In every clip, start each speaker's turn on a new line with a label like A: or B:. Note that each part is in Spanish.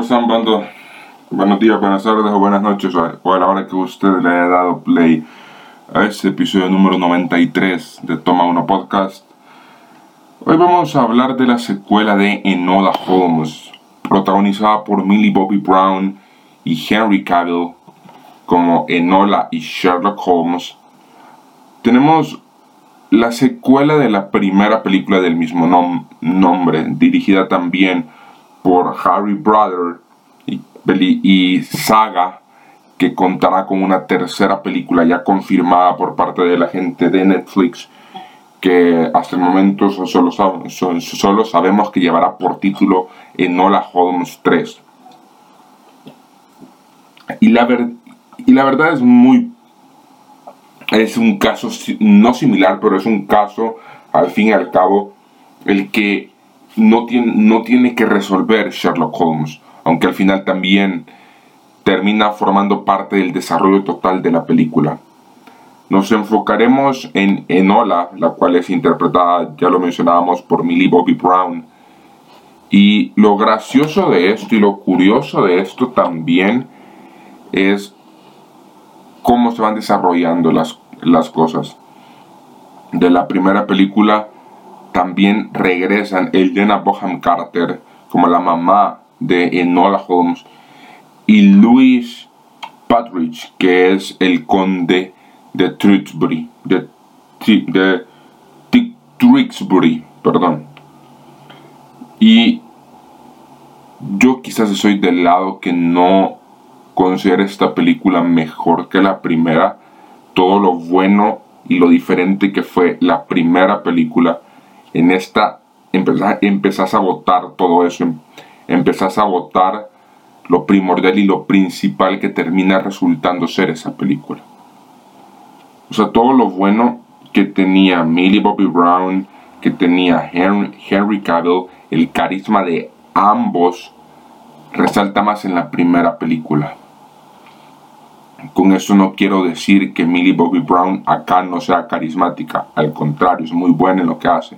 A: están, bando? Buenos días, buenas tardes o buenas noches, o a la hora que usted le haya dado play a este episodio número 93 de Toma Uno Podcast. Hoy vamos a hablar de la secuela de Enola Holmes, protagonizada por Millie Bobby Brown y Henry Cavill como Enola y Sherlock Holmes. Tenemos la secuela de la primera película del mismo nombre, dirigida también por Harry Brother y, saga que contará con una tercera película ya confirmada por parte de la gente de Netflix que hasta el momento solo, solo sabemos que llevará por título Enola Holmes 3. Y la, y la verdad es muy... Es un caso no similar, pero es un caso al fin y al cabo el que no tiene, no tiene que resolver Sherlock Holmes, aunque al final también termina formando parte del desarrollo total de la película. Nos enfocaremos en Enola, la cual es interpretada, ya lo mencionábamos, por Millie Bobby Brown. Y lo gracioso de esto y lo curioso de esto también es cómo se van desarrollando las, las cosas. De la primera película también regresan Elena Boham Carter como la mamá de Enola Holmes y Louis Patridge, que es el conde de Tewkesbury, de, de perdón. Y yo quizás soy del lado que no considera esta película mejor que la primera. Todo lo bueno y lo diferente que fue la primera película en esta empezás, a votar todo eso, em, empezás a votar lo primordial y lo principal que termina resultando ser esa película. O sea, todo lo bueno que tenía Millie Bobby Brown, que tenía Henry, Henry Cavill, el carisma de ambos, resalta más en la primera película. Con eso no quiero decir que Millie Bobby Brown acá no sea carismática, al contrario, es muy buena en lo que hace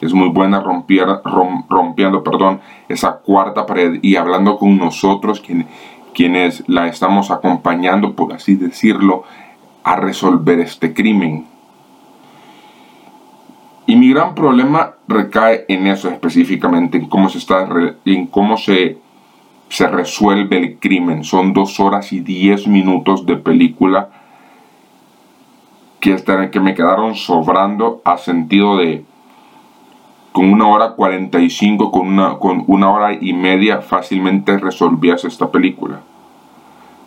A: es muy buena rompiendo perdón, esa cuarta pared y hablando con nosotros, quienes la estamos acompañando, por así decirlo, a resolver este crimen. Y mi gran problema recae en eso específicamente, en cómo se, está, en cómo se, se resuelve el crimen. Son dos horas y diez minutos de película que, que me quedaron sobrando a sentido de con una hora 45, con una, con una hora y media fácilmente resolvías esta película.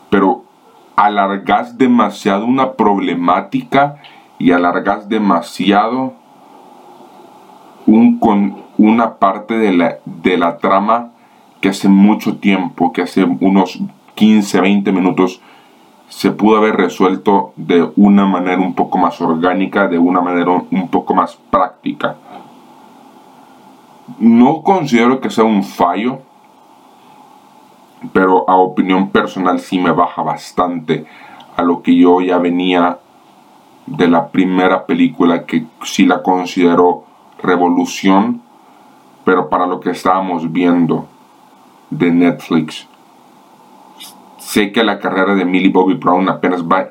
A: Pero alargas demasiado una problemática y alargas demasiado un, con una parte de la, de la trama que hace mucho tiempo, que hace unos 15, 20 minutos, se pudo haber resuelto de una manera un poco más orgánica, de una manera un poco más práctica. No considero que sea un fallo, pero a opinión personal sí me baja bastante a lo que yo ya venía de la primera película que sí la considero revolución, pero para lo que estábamos viendo de Netflix. Sé que la carrera de Millie Bobby Brown apenas va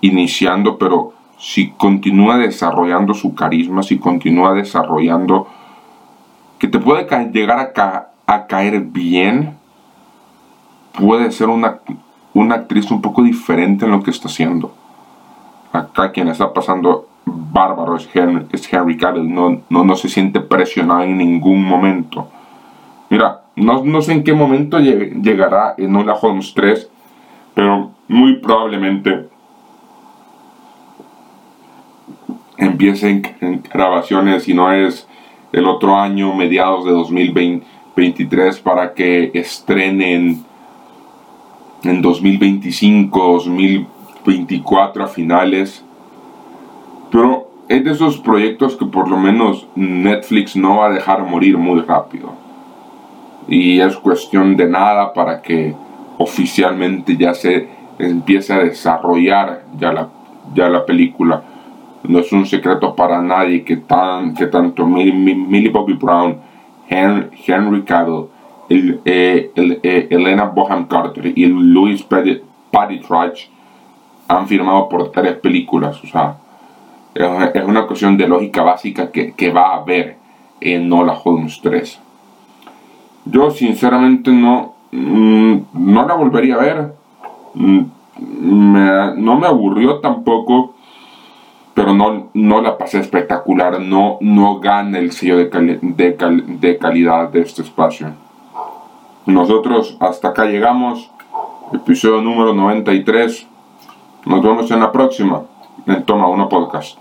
A: iniciando, pero si continúa desarrollando su carisma, si continúa desarrollando que te puede llegar a, caer bien, puede ser una, una actriz un poco diferente en lo que está haciendo. Acá quien está pasando bárbaro es Henry, es Cavill, no, no, se siente presionado en ningún momento. Mira, no, sé en qué momento llegará en Hola Holmes 3, pero muy probablemente empiecen en grabaciones y no es el otro año, mediados de 2023, para que estrenen en 2025, 2024 a finales. Pero es de esos proyectos que por lo menos Netflix no va a dejar morir muy rápido. Y es cuestión de nada para que oficialmente ya se empiece a desarrollar ya la, ya la película no es un secreto para nadie que, tan, que tanto Millie, Bobby Brown, Henry, Henry Cavill eh, eh, Elena Boham Carter y Louis Patty han firmado por tres películas. O sea, es una cuestión de lógica básica que, va a haber en Nola Holmes 3. Yo sinceramente no, mm, no la volvería a ver. Mm, no me aburrió tampoco, pero no, no la pasé espectacular. No, no gana el sello de, de calidad de este espacio. Nosotros hasta acá llegamos. Episodio número 93. Nos vemos en la próxima. En Toma Uno Podcast.